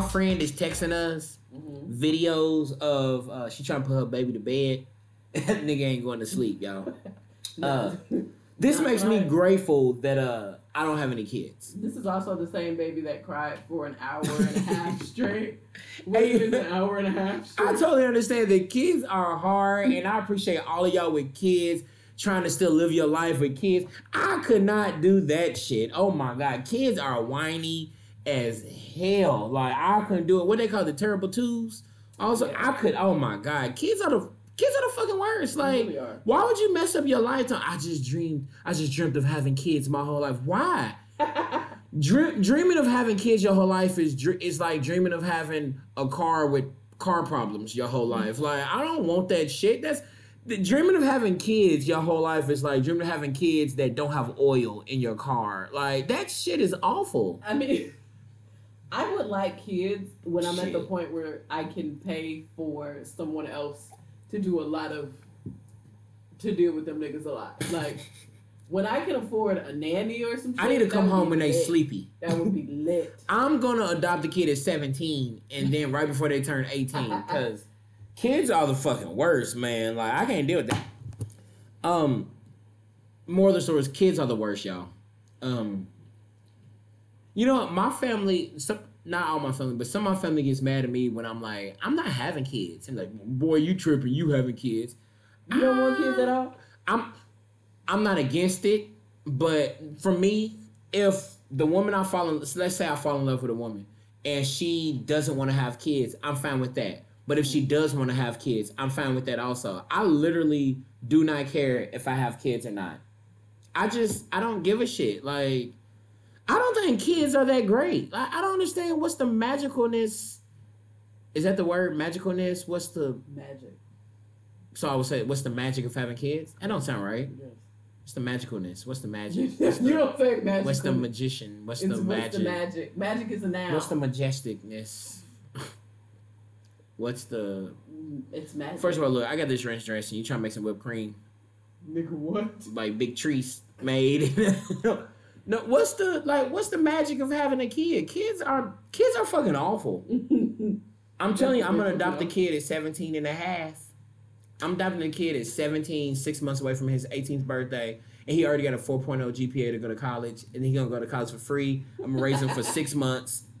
our friend is texting us Mm-hmm. videos of uh, she trying to put her baby to bed. that nigga ain't going to sleep, y'all. Uh, this Not makes me grateful that uh I don't have any kids. This is also the same baby that cried for an hour and a half straight. Waited an hour and a half straight. I totally understand that kids are hard, and I appreciate all of y'all with kids trying to still live your life with kids. I could not do that shit. Oh my god, kids are whiny as hell. Like I couldn't do it. What they call the terrible twos. Also, I could. Oh my god, kids are the kids are the fucking worst. Like, really why would you mess up your lifetime? I just dreamed. I just dreamt of having kids my whole life. Why? Dream, dreaming of having kids your whole life is is like dreaming of having a car with car problems your whole life. Mm-hmm. Like I don't want that shit. That's the, dreaming of having kids your whole life is like dreaming of having kids that don't have oil in your car. Like that shit is awful. I mean, I would like kids when I'm at the point where I can pay for someone else to do a lot of to deal with them niggas a lot. Like when I can afford a nanny or some. Shit, I need to come home when they sleepy. That would be lit. I'm gonna adopt a kid at 17 and then right before they turn 18 because kids are the fucking worst, man. Like I can't deal with that. Um, more of the stories, kids are the worst, y'all. Um, you know? My family, some not all my family, but some of my family gets mad at me when I'm like, I'm not having kids. And like, boy, you tripping? You having kids? You don't want kids at ah, all? I'm I'm not against it, but for me, if the woman I fall in, let's say I fall in love with a woman and she doesn't want to have kids, I'm fine with that. But if she mm. does want to have kids, I'm fine with that also. I literally do not care if I have kids or not. I just I don't give a shit. Like I don't think kids are that great. Like, I don't understand what's the magicalness. Is that the word magicalness? What's the Magic. so I would say what's the magic of having kids? That don't sound right. Yes. What's the magicalness? What's the magic? you What's the, don't say magic. what's the magician? What's it's, the what's magic? the magic? Magic is a noun. What's the majesticness? What's the Mm, It's magic. first of all? Look, I got this ranch dressing. You trying to make some whipped cream, nigga, what? like big trees made. no, what's the like? What's the magic of having a kid? Kids are kids are fucking awful. I'm telling you, I'm gonna adopt a kid at 17 and a half. I'm adopting a kid at 17, six months away from his 18th birthday, and he already got a 4.0 GPA to go to college, and he gonna go to college for free. I'm gonna raise him for six months.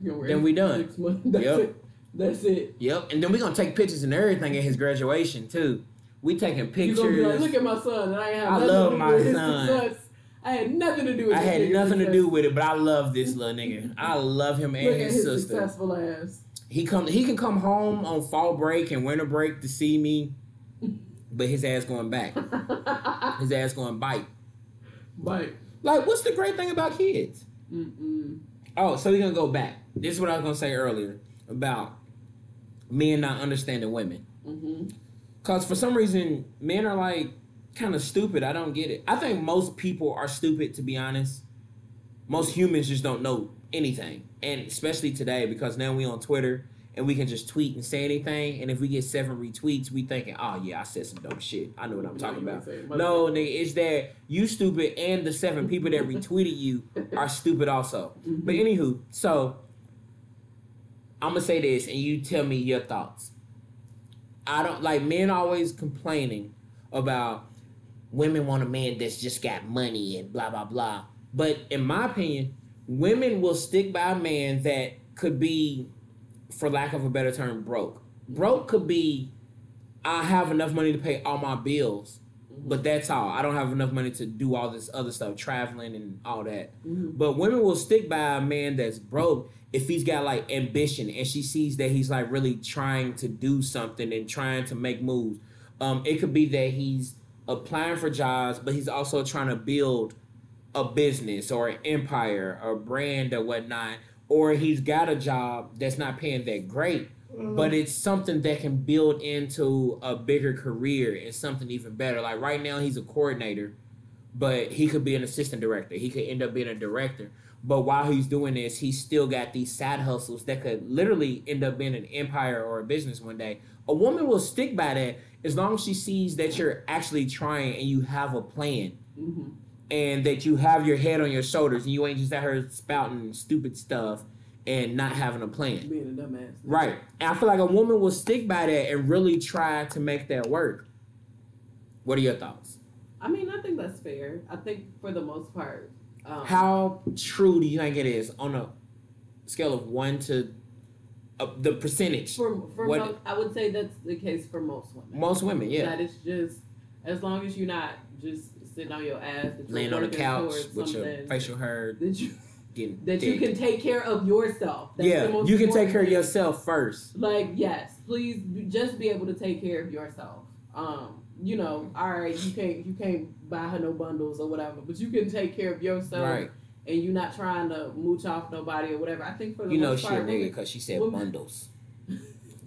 Then we done. That's Yep. it. That's it. Yep, and then we gonna take pictures and everything at his graduation too. We taking pictures. You gonna be like, look at my son, and I have I love my son. success. I had nothing to do with. It. I had nothing to do with it, but I love this little nigga. I love him and Look at his his sister. successful ass. He come he can come home on fall break and winter break to see me, but his ass going back. His ass going bite. Like, Like, what's the great thing about kids? mm-mm. Oh, so we're gonna go back. This is what I was gonna say earlier about men not understanding women. Mm-hmm. Cause for some reason, men are like kind of stupid. I don't get it. I think most people are stupid, to be honest. Most humans just don't know anything, and especially today because now we on Twitter and we can just tweet and say anything. And if we get seven retweets, we thinking, oh yeah, I said some dumb shit. I know what I'm talking about. No, nigga, it's that you stupid and the seven people that retweeted you are stupid also. But anywho, so I'm gonna say this, and you tell me your thoughts. I don't like men always complaining about women want a man that's just got money and blah blah blah. But in my opinion, women will stick by a man that could be, for lack of a better term, broke. Broke could be, I have enough money to pay all my bills, but that's all. I don't have enough money to do all this other stuff, traveling and all that. Mhm. But women will stick by a man that's broke if he's got like ambition and she sees that he's like really trying to do something and trying to make moves. Um, it could be that he's applying for jobs, but he's also trying to build a business or an empire or brand or whatnot. Or he's got a job that's not paying that great, mm-hmm. but it's something that can build into a bigger career and something even better. Like right now, he's a coordinator, but he could be an assistant director. He could end up being a director. But while he's doing this, he's still got these side hustles that could literally end up being an empire or a business one day. A woman will stick by that as long as she sees that you're actually trying and you have a plan Mhm. and that you have your head on your shoulders and you ain't just at her spouting stupid stuff and not having a plan. Being a dumbass. Right. And I feel like a woman will stick by that and really try to make that work. What are your thoughts? I mean, I think that's fair. I think for the most part. Um, How true do you think it is on a scale of one to uh, the percentage? For, for What- most, I would say that's the case for most women. Most women, yeah. That is just as long as you're not just sitting on your ass, that Laying on the couch with your facial hair that you getting that you can take care of yourself. That's the yeah, most you can take care of yourself first. Like yes, please just be able to take care of yourself. Um, you know, all right, you can't you can't buy her no bundles or whatever, but you can take care of yourself, Right. And you're not trying to mooch off nobody or whatever. I think for the You know most she a part, nigga women- because she said women- bundles.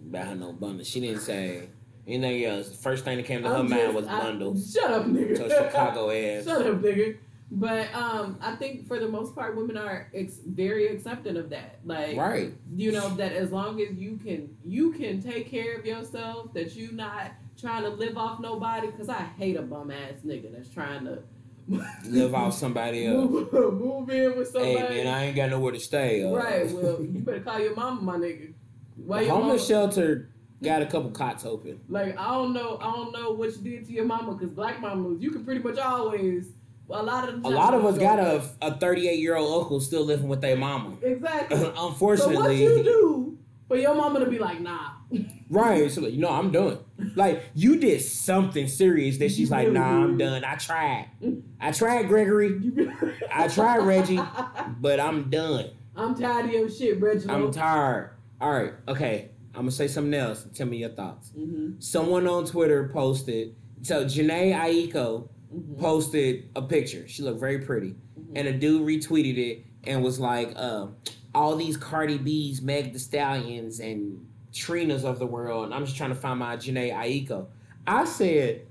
About her no bundles. She didn't say anything else. First thing that came to her I'm mind just- was I- bundles. shut up, nigga. So Chicago ass. Shut up, nigga. But um, I think for the most part, women are ex- very accepting of that. Like, Right. you know, that as long as you can, you can take care of yourself. That you not trying to live off nobody. Cause I hate a bum ass nigga that's trying to Live off somebody else. move, move in with somebody. Hey man, I ain't got nowhere to stay. Uh, right. Well, you better call your mama, my nigga. Why your homeless mama? shelter got a couple cots open. Like I don't know, I don't know what you did to your mama. Cause black mamas, you can pretty much always. A lot of A lot of us got a a 38 year old uncle still living with their mama. Exactly. Unfortunately, So what you do for your mama to be like, nah. right? So like, you know, I'm done. Like you did something serious that she's like, nah, I'm done. I tried. I tried, Gregory, I tried, Reggie. but I'm done. I'm tired of your shit, Reggie. I'm tired. All right, okay. I'm gonna say something else. Tell me your thoughts. hmm Someone on Twitter posted. So Jhené Aiko hmm posted a picture. She looked very pretty, Mhm. and a dude retweeted it and was like, uh, "All these Cardi B's, Meg Thee Stallions, and Trinas of the world." And I'm just trying to find my Jhené Aiko. I said,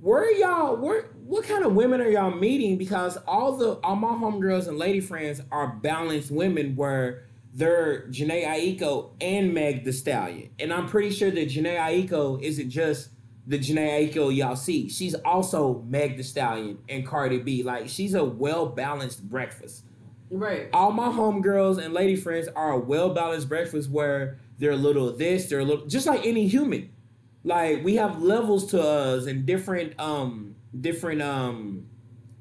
"Where y'all? Where? What kind of women are y'all meeting? Because all the all my homegirls and lady friends are balanced women where." They're Jhené Aiko and Meg Thee Stallion. And I'm pretty sure that Jhené Aiko isn't just the Jhené Aiko y'all see. She's also Meg Thee Stallion and Cardi B. Like she's a well balanced breakfast. Right. All my homegirls and lady friends are a well balanced breakfast where they're a little this, they're a little just like any human. Like we have levels to us and different um different um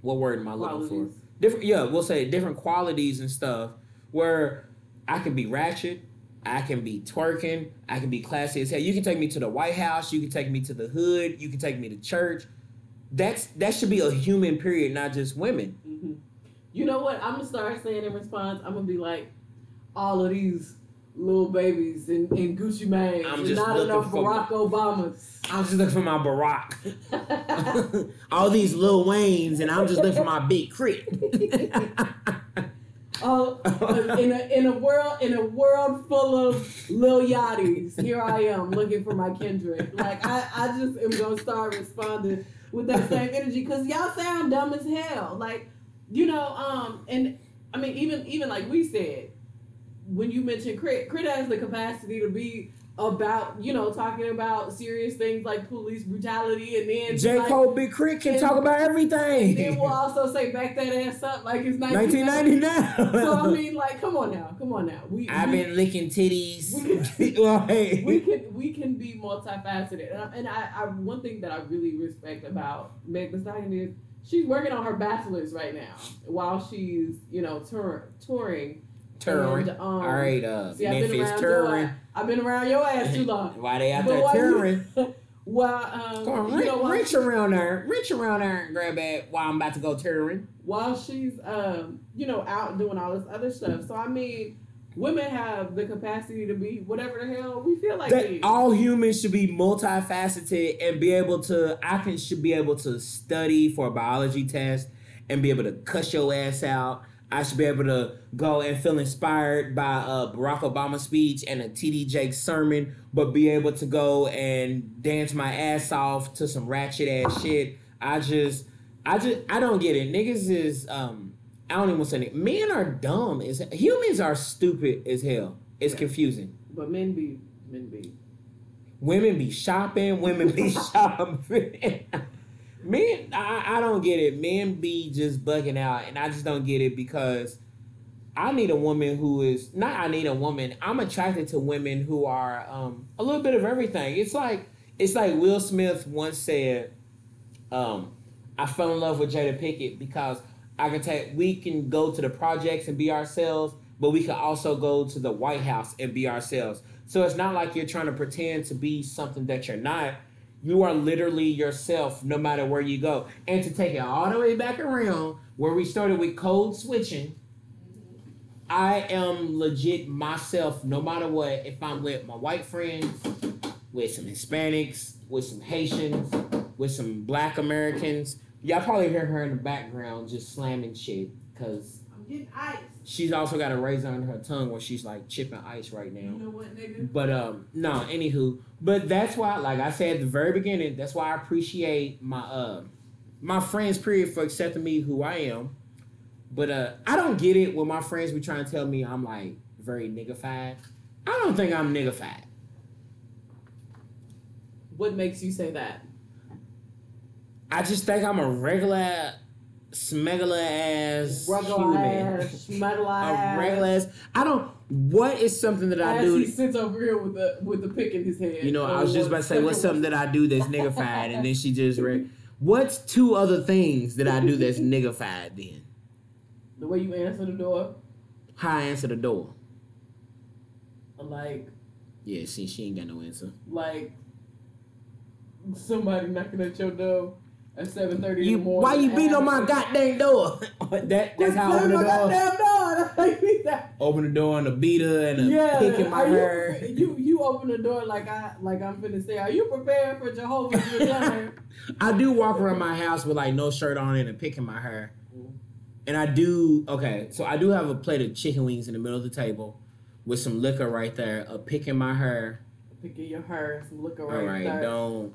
what word am I looking for? Different yeah, we'll say different qualities and stuff where I can be ratchet, I can be twerking, I can be classy as hell. You can take me to the White House, you can take me to the hood, you can take me to church. That's that should be a human period, not just women. hmm You know what? I'm gonna start saying in response. I'm gonna be like, all of these little babies and, and Gucci Mane, I'm just not looking enough for- Barack Obamas. I'm just looking for my Barack. All these Lil Waynes, and I'm just looking for my big crit. Oh, in a in a world in a world full of Lil Yachty's, here I am looking for my Kendrick. Like I, I just am gonna start responding with that same energy because y'all sound dumb as hell. Like, you know, um, and I mean even even like we said, when you mentioned K.R.I.T., K.R.I.T. has the capacity to be about you know talking about serious things like police brutality, and then J. like, Cole Big K.R.I.T. can and- talk about everything. and then we'll also say back that ass up like it's 1990. 1999. So I mean, like, come on now, come on now. We I've we, been licking titties. We- Like- we can we can be multifaceted, and, I, and I, I one thing that I really respect about Meg Thee Stallion is she's working on her bachelor's right now while she's you know tour, touring. Touring. Um, All right, uh, See, I've been Memphis around touring. your ass. I've been around your ass too long. Why they out But there while you- touring? While um, Come on, you rich, know, around there, rich around there, and grab that while I'm about to go touring. while she's um, you know out doing all this other stuff. So I mean, women have the capacity to be whatever the hell we feel like. that being. all humans should be multifaceted and be able to I can should be able to study for a biology test and be able to cuss your ass out. I should be able to go and feel inspired by a Barack Obama speech and a TD sermon, but be able to go and dance my ass off to some ratchet ass shit. I just I just I don't get it. Niggas is um I don't even want to say it. Men are dumb as humans are stupid as hell. It's Yeah. confusing. But men be men be. Women be shopping, women be shopping. Men, I, I don't get it. Men be just bugging out, and I just don't get it because I need a woman who is not. I need a woman. I'm attracted to women who are um, a little bit of everything. It's like it's like Will Smith once said. Um, I fell in love with Jada Pinkett because I can take. We can go to the projects and be ourselves, but we can also go to the White House and be ourselves. So it's not like you're trying to pretend to be something that you're not. You are literally yourself no matter where you go. And to take it all the way back around where we started with code switching, I am legit myself no matter what. If I'm with my white friends, with some Hispanics, with some Haitians, with some black Americans, y'all probably hear her in the background just slamming shit because I'm getting ice. She's also got a razor on her tongue where she's like chipping ice right now. You know what, nigga? But um, no, anywho, but that's why, like I said at the very beginning, that's why I appreciate my uh my friends period for accepting me who I am. But uh, I don't get it when my friends be trying to tell me I'm like very niggified. I don't think I'm niggified. What makes you say that? I just think I'm a regular, smuggler ass Regular ass, schmuddle a ass. regular ass. I don't. What is something that I As do? he sits over here with the with the pick in his head. You know, I was just about to say, what's something that I do that's niggified, and then she just read. What's two other things that I do that's niggified? Then The way you answer the door, how I answer the door? like Yeah, see, she ain't got no answer. like somebody knocking at your door at seven thirty in You, the morning. why you beating on my goddamn door? that that's Quit how I open the my door. goddamn door. Like that. Open the door and a beater and a Yeah, pick in my you- hair. You, you open the door like I like I'm finna say. Are you prepared for Jehovah's return? I do walk around my house with like no shirt on and a pick in my hair. Mm-hmm. And I do okay, so I do have a plate of chicken wings in the middle of the table with some liquor right there, a pick in my hair. Picking your hair, some liquor All right, right, there. don't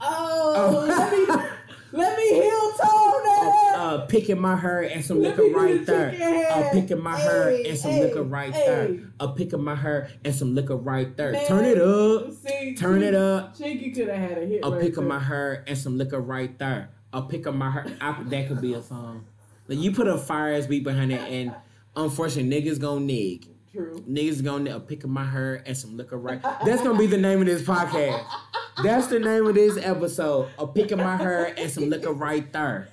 Oh, Oh. Let me heel tone that. uh, uh, picking my hair and some Let liquor right the there. chicken A head. pick my hair and some hey, liquor right hey. there. A pick in my hair and some liquor right there. Man, Turn it up. See, Turn it up. Chingy could have had a hit. A right pick of there. my hair and some liquor right there. A pick of my hair. I, that could be a song. Like you put a fire ass beat behind it, and unfortunately, niggas gonna nig. True. Niggas gonna a pick of my hair and some liquor right. That's gonna be the name of this podcast. That's the name of this episode. A pick of my hair and some liquor right there.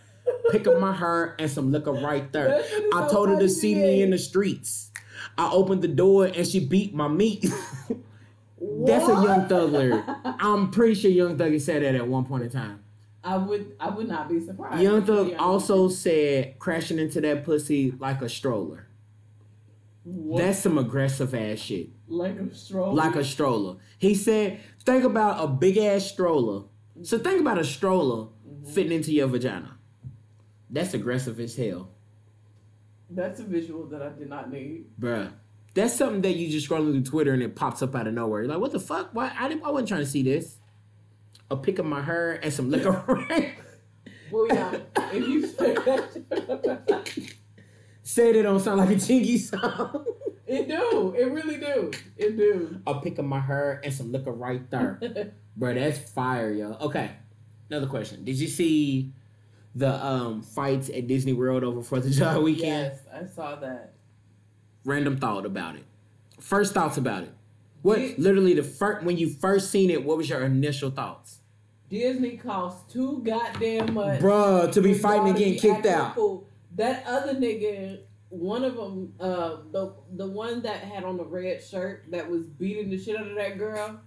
Pick up my hair and some liquor right there. That shit is I told her to see me in the streets. I opened the door and she beat my meat. That's a Young Thug lyric. I'm pretty sure Young Thug said that at one point in time. I would I would not be surprised. Young Thug also said crashing into that pussy like a stroller. What? That's some aggressive ass shit. like a stroll. Like a stroller. He said, think about a big ass stroller. So think about a stroller mm-hmm. fitting into your vagina. That's aggressive as hell. That's a visual that I did not need. Bruh. That's something that you just scrolling through Twitter and it pops up out of nowhere. You're like, what the fuck? Why I didn't I wasn't trying to see this. A pick of my hair and some liquor. Well, yeah. if you say it don't sound like a Chingy song. it do. It really do. It do. A pick of my hair and some liquor right there. Bro, that's fire, yo. Okay. Another question. Did you see the um fights at Disney World over Fourth of July weekend? yes, I saw that. Random thought about it. First thoughts about it. What literally the first when you first seen it, what was your initial thoughts? Disney costs too goddamn much. Bruh, to be fighting and getting kicked out. fool. That other nigga, one of them, uh, the the one that had on the red shirt that was beating the shit out of that girl,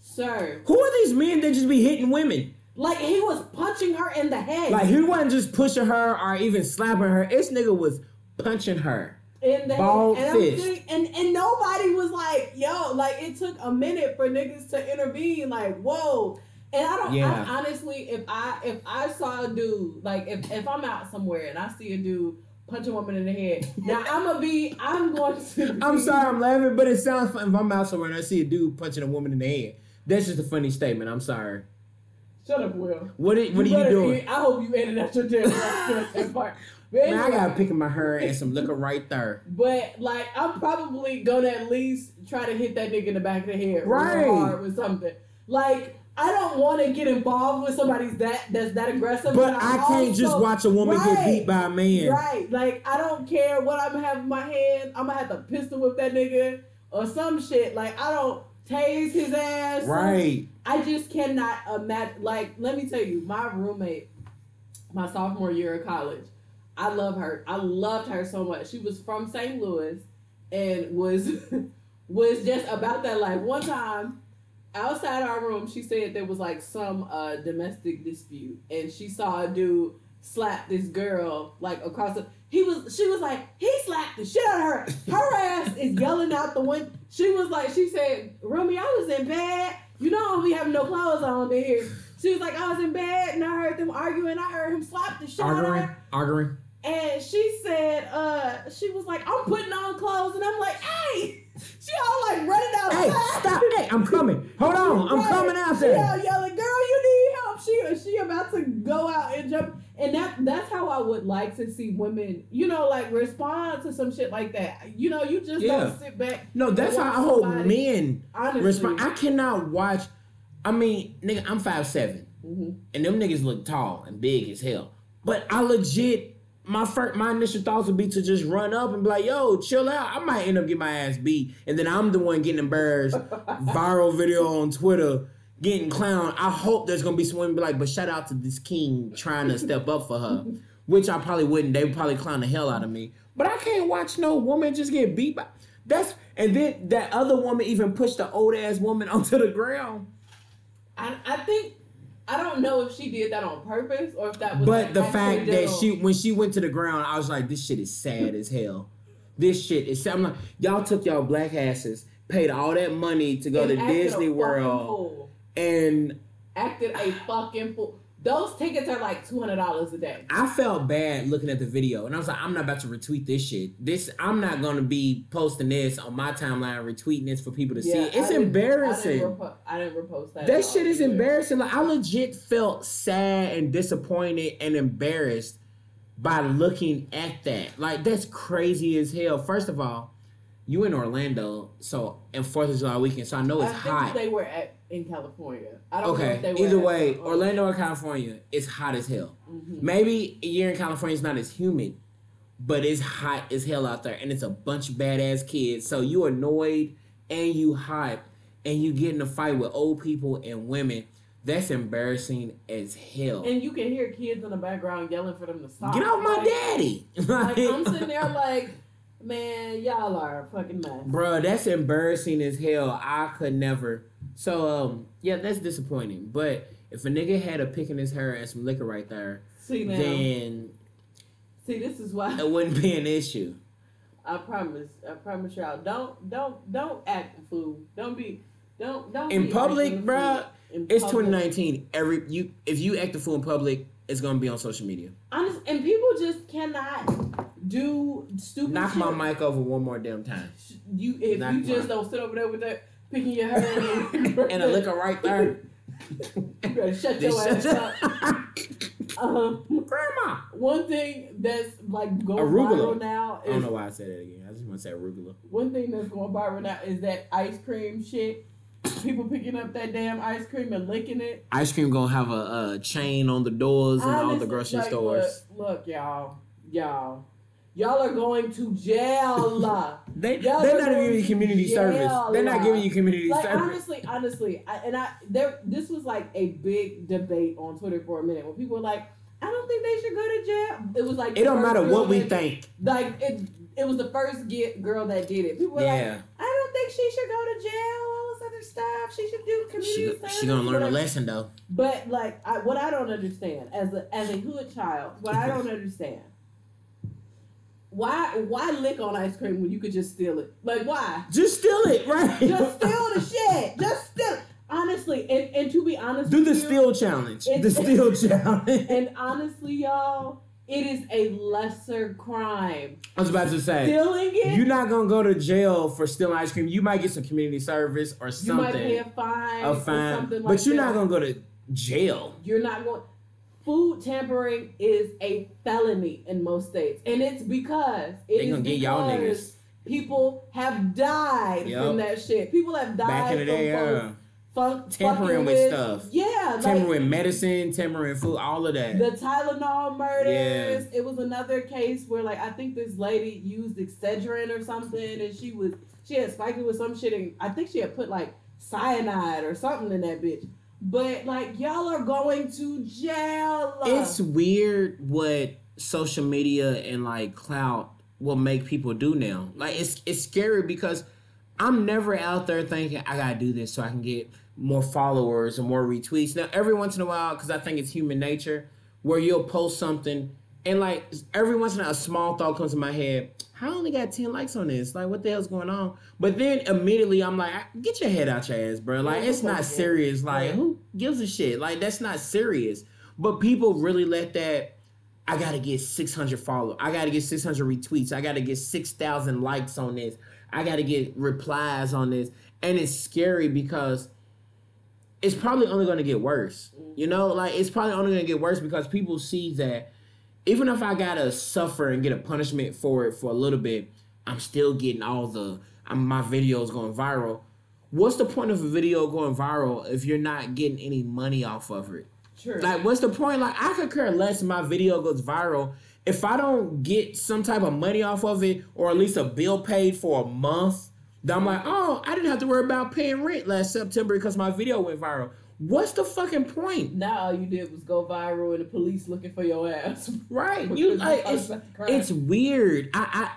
sir. Who are these men that just be hitting women? Like he was punching her in the head. Like he wasn't just pushing her or even slapping her. This nigga was punching her. in the Bald head. And, fist. sitting- and and nobody was like, yo, like it took a minute for niggas to intervene. Like, whoa. And I don't. Yeah. I, honestly, if I if I saw a dude like if if I'm out somewhere and I see a dude punch a woman in the head, now I'm gonna be. I'm going to. I'm sorry, I'm laughing, but it sounds fun if I'm out somewhere and I see a dude punching a woman in the head. That's just a funny statement. I'm sorry. Shut up, Will. What are, what are you doing? I hope you ended out your that part. But Man, I anyway. got picking my hair and some liquor right there. But like, I'm probably gonna at least try to hit that nigga in the back of the head, Right. hard with something. Like, I don't want to get involved with somebody that that's that aggressive. But I can't just watch a woman get beat by a man. Right. Like I don't care what I'm in my hand. I'm gonna have to pistol whip that nigga or some shit. Like I don't tase his ass. Right. I just cannot imagine. Like let me tell you, my roommate, my sophomore year of college, I love her. I loved her so much. She was from St. Louis and was was just about that life. One time. Outside our room, she said there was like some uh, domestic dispute, and she saw a dude slap this girl like across the. He was. She was like, he slapped the shit out of her. Her ass is yelling out the window. She was like, she said, Rumi, I was in bed. You know, be having no clothes on in here. She was like, I was in bed and I heard them arguing. I heard him slap the shit out of Arguing. her. Arguing. And she said, uh, she was like, I'm putting on clothes, and I'm like, hey, she all like running outside. Hey, stop! Hey, I'm coming. Hold on, I'm Right. coming out She there. out yelling, "Girl, you need help!" She is she about to go out and jump, and that that's how I would like to see women, you know, like respond to some shit like that. You know, you just Yeah. don't sit back. No, that's how I hope men Honestly, respond. I cannot watch. I mean, nigga, I'm five seven, Mhm. and them niggas look tall and big as hell. But I legit, my first, my initial thoughts would be to just run up and be like, "Yo, chill out." I might end up getting my ass beat, and then I'm the one getting embarrassed. Viral video on Twitter. Getting clown. I hope there's gonna be someone be like, but shout out to this king trying to step up for her, which I probably wouldn't. They would probably clown the hell out of me. But I can't watch no woman just get beat by. That's and then that other woman even pushed the old ass woman onto the ground. I I think I don't know if she did that on purpose or if that was. But like the fact that she when she went to the ground, I was like, this shit is sad as hell. This shit is sad. I'm like, y'all took y'all black asses, paid all that money to go and to Disney World, and acted a fucking fool. Those tickets are like two hundred dollars a day. I felt bad looking at the video, and I was like, I'm not about to retweet this shit. This I'm not gonna be posting this on my timeline, retweeting this for people to see. Yeah, It's I didn't- embarrassing. I didn't, repo- I didn't repost that. That shit is either. embarrassing. Like I legit felt sad and disappointed and embarrassed by looking at that. Like that's crazy as hell. First of all, you in Orlando, so and Fourth of July weekend, so I know I it's think hot. they were at in California. I don't know Okay, if they were either way, uh, Orlando or California, it's hot as hell. mhm. Maybe a year in California is not as humid, but it's hot as hell out there, and it's a bunch of badass kids. So you annoyed and you hype, and you get in a fight with old people and women. That's embarrassing as hell. And you can hear kids in the background yelling for them to stop. Get off my Like- daddy, Like I'm sitting there like, man, y'all are a fucking mess. Bro, that's embarrassing as hell. I could never. So um, yeah, that's disappointing. But if a nigga had a pick in his hair and some liquor right there, See now, then see this is why it wouldn't be an issue. I promise, I promise y'all, don't, don't, don't act a fool. Don't be, don't, don't. In public, acting a bruh, fool It's public. 2019. Every you, if you act a fool in public, it's gonna be on social media. Honest, and people just cannot do stupid. Knock shit. my mic over one more damn time. You if Knock you just my- don't sit over there with that picking your hair and, a liquor right there. you better shut your ass up. Um, Grandma. one thing that's like going Arugula. viral now I don't know why I said that again. I just want to say arugula. one thing that's going viral now is that ice cream shit. People picking up that damn ice cream and licking it. Ice cream gonna have a, a chain on the doors in all the grocery like, stores. Look, look, y'all, y'all, y'all are going to jail. They Y'all they're not giving you community service. They're not giving you community like service. honestly, honestly, I, and I there this was like a big debate on Twitter for a minute where people were like, I don't think they should go to jail. It was like It don't matter what we think. Like it, it was the first get girl that did it. People were like, Yeah, I don't think she should go to jail. Other stuff. She should do community she service. she gonna learn a lesson though. But like, I, what I don't understand as a as a hood child, what I don't understand. Why why lick on ice cream when you could just steal it? Like why? Just steal it, right? Just steal the shit. Just steal. it. Honestly, and, and to be honest, Do the you, steal challenge. The steal challenge. And honestly, y'all, it is a lesser crime. I was about to say. Stealing it, You're not gonna go to jail for stealing ice cream. You might get some community service or something. you might pay a fine, a fine, but like you're that. not gonna go to jail. You're not going. Food tampering is a felony in most states, and it's because it They gonna get y'all because niggas People have died Yup. from that shit. People have died back in the day. from Yeah. Funk, Tampering fucking with stuff. Yeah, like Tampering medicine, tampering food, all of that. the Tylenol murders. It was another case where like I think this lady used Excedrin or something, and she was she had spiked it with some shit, and I think she had put like cyanide or something in that bitch. But like y'all are going to jail. it's weird what social media and like clout will make people do now. Like it's it's scary because I'm never out there thinking I gotta do this so I can get more followers or more retweets. Now every once in a while, because I think it's human nature, where you'll post something and like every once in a while a small thought comes to my head. I only got 10 likes on this. Like, what the hell's going on? But then immediately I'm like, get your head out your ass, bro. Like, it's not serious. Like, who gives a shit? Like, that's not serious. But people really let that I gotta get 600 followers. I gotta get 600 retweets. I gotta get 6,000 likes on this. I gotta get replies on this. And it's scary because it's probably only gonna get worse. You know, like it's probably only gonna get worse because people see that even if I gotta suffer and get a punishment for it for a little bit, I'm still getting all the I'm, my videos going viral. What's the point of a video going viral if you're not getting any money off of it? True. Like, what's the point? Like, I could care less if my video goes viral. If I don't get some type of money off of it, or at least a bill paid for a month, I'm like, oh, I didn't have to worry about paying rent last September because my video went viral. What's the fucking point? now all you did was go viral and the police looking for your ass. Right? You like it's about the crime. it's weird. I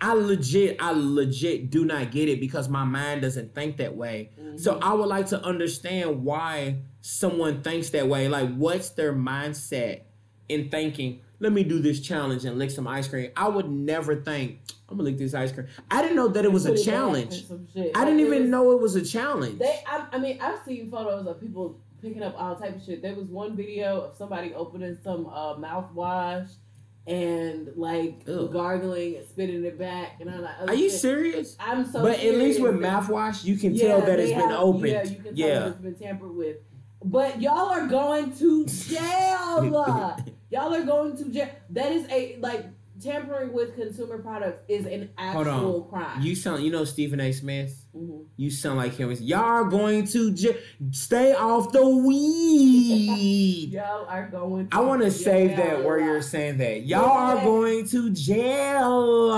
I I legit I legit do not get it because my mind doesn't think that way. So mm-hmm. I would like to understand why someone thinks that way. Like what's their mindset in thinking, let me do this challenge and lick some ice cream. I would never think I'm gonna lick this ice cream. I didn't know that it was a challenge. and some shit. I didn't even know it was a challenge. They, I, I mean, I've seen photos of people picking up all type of shit. There was one video of somebody opening some uh, mouthwash and like Ew. gargling and spitting it back, and I'm like, oh, Are you shit. serious? I'm so. but at least with mouthwash, you can Yeah, tell that it's been opened. Yeah, you can tell Yeah. that it's been tampered with. But y'all are going to jail. y'all are going to jail. That is a like tampering with consumer products is an actual crime. You sound, you know Stephen A. Smith. Mhm. You sound like him. Y'all are going to j- stay off the weed. Y'all are going. To I want to save that where you're saying that. Y'all are going to jail.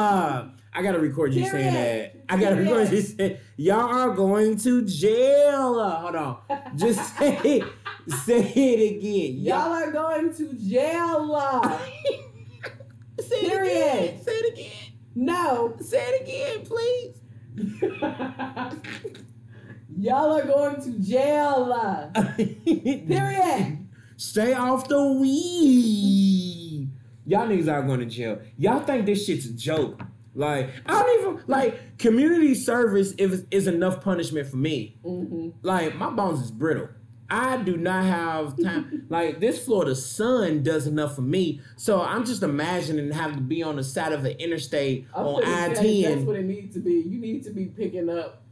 I gotta record you saying that. I gotta Period. record you saying y'all are going to jail. Hold on. Just say. Say it again. Y'all are going to jail. say it Period. again. Say it again. no. Say it again, please. Y'all are going to jail. Period. Stay off the weed. Y'all niggas are going to jail. Y'all think this shit's a joke. Like, I don't even, like, community service is, is enough punishment for me. hmm Like, my bones is brittle. I do not have time. like, this Florida sun does enough for me. So I'm just imagining having to be on the side of the interstate I'm on I say That's what it needs to be. You need to be picking up,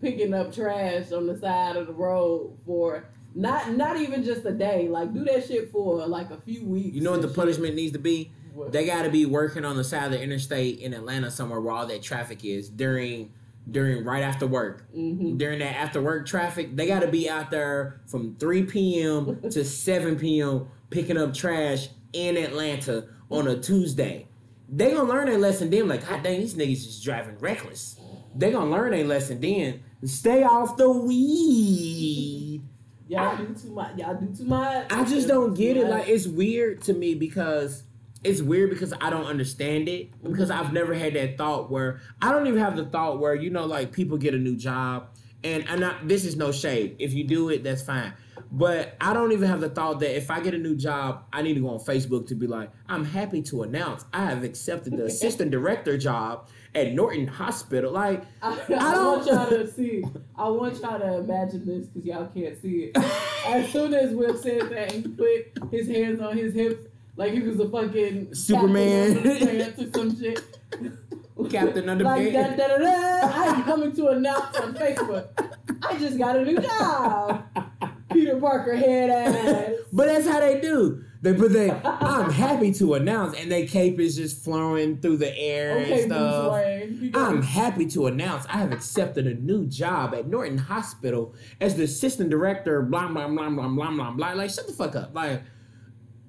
picking up trash on the side of the road for not not even just a day. Like do that shit for like a few weeks. You know what the and punishment needs to be? What? They got to be working on the side of the interstate in Atlanta somewhere where all that traffic is during during right after work. Mhm. During that after work traffic, they got to be out there from 3 p.m. to 7 p.m. picking up trash in Atlanta on a Tuesday. They gonna learn their lesson then. Like, God dang, these niggas is driving reckless. They gonna learn their lesson then. Stay off the weed. Y'all do too much. Y'all do too much. I just don't get too it. much. Like it's weird to me because it's weird because I don't understand it because mm-hmm. I've never had that thought where I don't even have the thought where you know like people get a new job and and I, this is no shade. If you do it, that's fine. But I don't even have the thought that if I get a new job, I need to go on Facebook to be like, I'm happy to announce I have accepted the assistant director job at Norton Hospital. Like, I, I, don't- want y'all to see. I want y'all to imagine this because y'all can't see it. As soon as Will said that, he put his hands on his hips like he was a fucking Superman. Captain or some shit. Captain like Underpants. da, da, da, da. I'm coming to announce on Facebook. I just got a new job. Peter Parker head ass. but that's how they do. They but they I'm happy to announce and they cape is just flowing through the air Okay, and stuff. Wayne. I'm happy to announce I have accepted a new job at Norton Hospital as the assistant director, blah blah blah blah blah blah blah. Like shut the fuck up. Like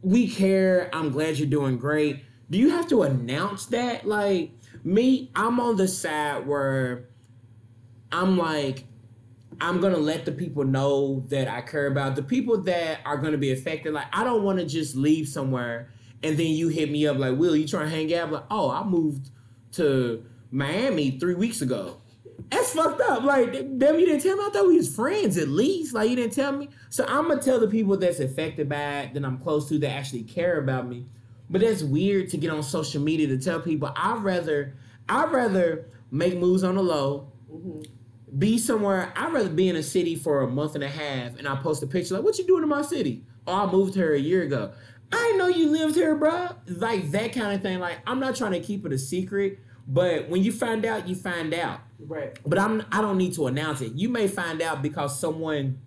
we care. I'm glad you're doing great. Do you have to announce that? Like me, I'm on the side where I'm like, I'm gonna let the people know that I care about the people that are gonna be affected. Like, I don't want to just leave somewhere and then you hit me up like, "Will you trying to hang out?" Like, oh, I moved to Miami three weeks ago. That's fucked up. Like, damn, you didn't tell me. I thought we was friends at least. Like, you didn't tell me. So I'm gonna tell the people that's affected by it, that I'm close to, that actually care about me. But that's weird to get on social media to tell people. I'd rather, I'd rather make moves on the low, Mhm. be somewhere. I'd rather be in a city for a month and a half, and I post a picture like, "What you doing in my city?" Oh, I moved here a year ago. I know you lived here, bro. Like that kind of thing. Like I'm not trying to keep it a secret, but when you find out, you find out. Right. But I'm I don't need to announce it. You may find out because someone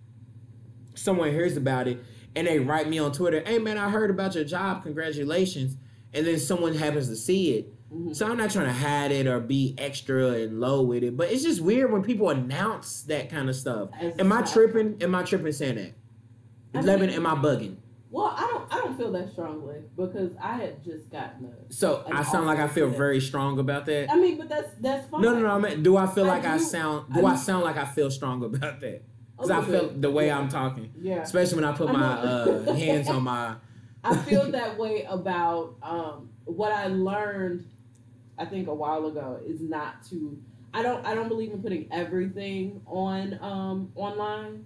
someone hears about it and they write me on Twitter, "Hey man, I heard about your job. Congratulations." And then someone happens to see it. Mhm. So I'm not trying to hide it or be extra and low with it, but it's just weird when people announce that kind of stuff. As Am I tripping? Am I tripping saying that? I Eleven, mean- am I bugging? Well, I don't. I don't feel that strongly because I had just gotten a. So I sound like I feel offer. very strong about that. I mean, but that's that's fine. No, no, no. I mean, do I feel I like I, sound? Do I, do- sound like I feel strong about that? Because I feel the way Yeah. I'm talking, Yeah. especially when I put my uh, hands on my. I feel that way about um, what I learned. I think a while ago is not to. I don't. I don't believe in putting everything on um, online,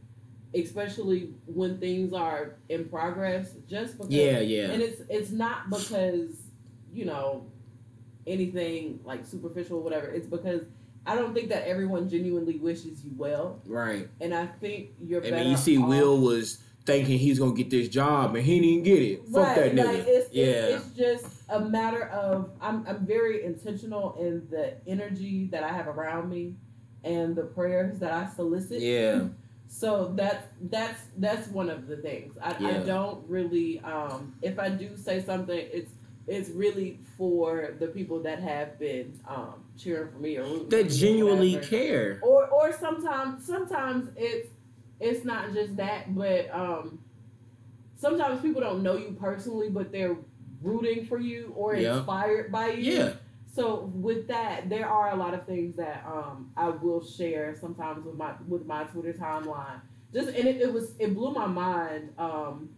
especially when things are in progress. Just because. Yeah, yeah, And it's it's not because you know anything like superficial or whatever. It's because I don't think that everyone genuinely wishes you well, right. and I think you're. I mean, you see, off- Will was thinking he's gonna get this job, and he didn't get it. Fuck that nigga. Like it's, yeah, it's, it's just a matter of I'm I'm very intentional in the energy that I have around me and the prayers that I solicit. yeah, So that's that's that's one of the things. I, I don't really um if I do say something it's it's really for the people that have been um cheering for me or that or genuinely whatever care. or or sometimes sometimes it's it's not just that but um sometimes people don't know you personally but they're rooting for you or Yeah. inspired by you Yeah, so with that there are a lot of things that um i will share sometimes with my with my twitter timeline just and it, it was it blew my mind um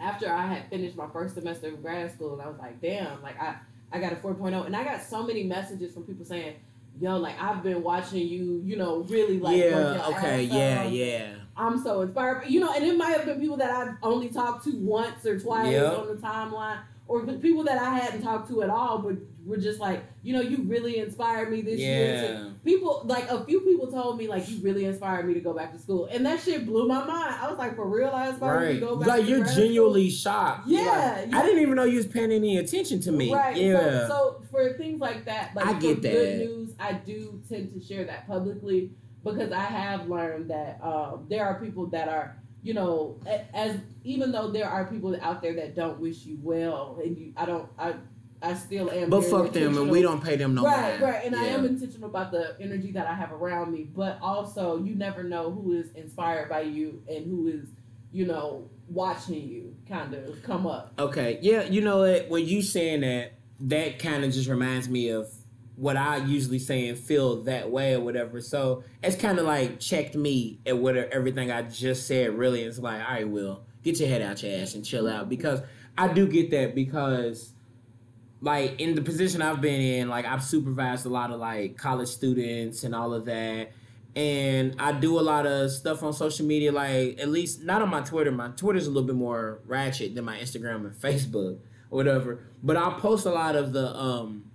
after i had finished my first semester of grad school and i was like damn like i i got a 4.0 and i got so many messages from people saying yo like i've been watching you you know really like yeah, okay, yeah, off. yeah. i'm so inspired you know and it might have been people that i've only talked to once or twice Yep. on the timeline or people that i hadn't talked to at all but were just like you know you really inspired me this year to Yeah, people like a few people told me like you really inspired me to go back to school and that shit blew my mind i was like for real i inspired you right. to go back Like to you're grad school? genuinely shocked. Yeah, Like, yeah. I didn't even know you was paying any attention to me. right Yeah, so, so for things like that like I for get good news i do tend to share that publicly because i have learned that um, there are people that are you know as even though there are people out there that don't wish you well and you i don't i i still am but fuck them, and we don't pay them no right, mind. right, and I am intentional about the energy that I have around me, but also you never know who is inspired by you and who is, you know, watching you kind of come up. Okay, yeah, you know what? When you saying that, that kind of just reminds me of what I usually say and feel that way or whatever. So it's kind of like checked me at what everything I just said. Really, it's like, all right, Will, get your head out your ass and chill out because I do get that because. Like in the position I've been in, like I've supervised a lot of like college students and all of that, and I do a lot of stuff on social media. Like at least not on my Twitter. My Twitter's a little bit more ratchet than my Instagram and Facebook or whatever. But I'll post a lot of the um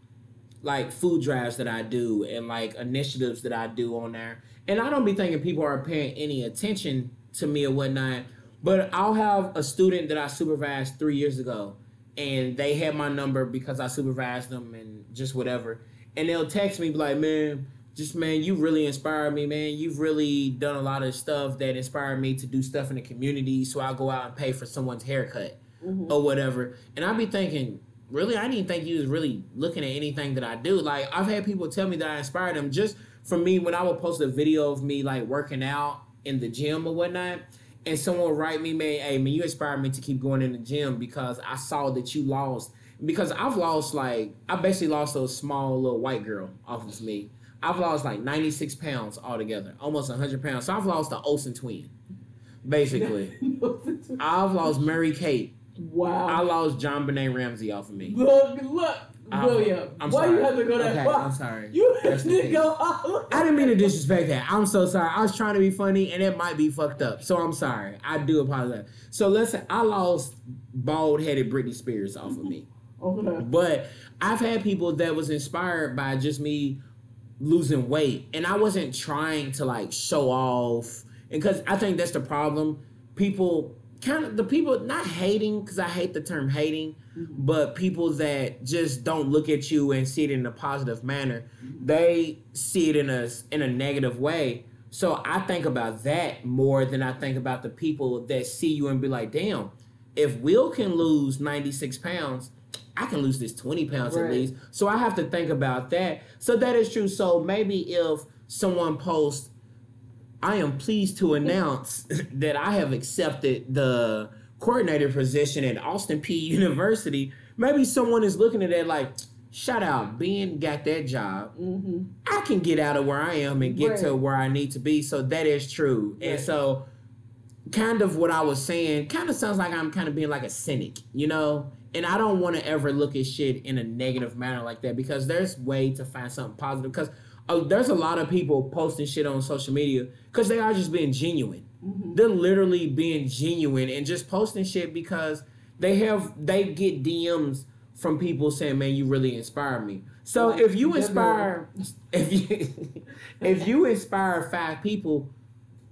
like food drives that I do and like initiatives that I do on there. And I don't be thinking people are paying any attention to me or whatnot. But I'll have a student that I supervised three years ago, and they had my number because I supervised them and just whatever. And they'll text me be like, "Man, just man, you really inspired me, man. You've really done a lot of stuff that inspired me to do stuff in the community. So I'll go out and pay for someone's haircut Mhm. or whatever. And I'll be thinking, really, I didn't think you was really looking at anything that I do. Like I've had people tell me that I inspired them just from me when I would post a video of me like working out in the gym or whatnot. And someone would write me, man, hey man, you inspired me to keep going in the gym because I saw that you lost. Because I've lost like I basically lost a small little white girl off of me. I've lost like 96 pounds altogether, almost 100 pounds. So I've lost the Olsen twin, basically. I've lost Mary Kate. I lost JonBenét Ramsey off of me. Look, look, I'm- William. I'm why sorry. you have to go that okay, far? I'm sorry. You have to go all I didn't mean to disrespect that. I'm so sorry. I was trying to be funny and it might be fucked up. So I'm sorry. I do apologize. So listen, I lost bald headed Britney Spears off of me. Okay. But I've had people that was inspired by just me losing weight. And I wasn't trying to like show off. And because I think that's the problem. People kind of the people not hating, because I hate the term hating, mm-hmm. but people that just don't look at you and see it in a positive manner, mm-hmm. they see it in a in a negative way. So I think about that more than I think about the people that see you and be like, damn, if Will can lose 96 pounds, I can lose this 20 pounds at least. So I have to think about that. So that is true. So maybe if someone posts, I am pleased to announce that I have accepted the coordinator position at Austin Peay University, maybe someone is looking at that like, shout out, Ben got that job. Mm-hmm. I can get out of where I am and get to where I need to be. So that is true. And so kind of what I was saying kind of sounds like I'm kind of being like a cynic, you know? And I don't want to ever look at shit in a negative manner like that because there's way to find something positive because uh, there's a lot of people posting shit on social media because they are just being genuine. Mm-hmm. They're literally being genuine and just posting shit because they have they get DMs from people saying, "Man, you really inspire me." So Right. if you inspire, if you if you inspire five people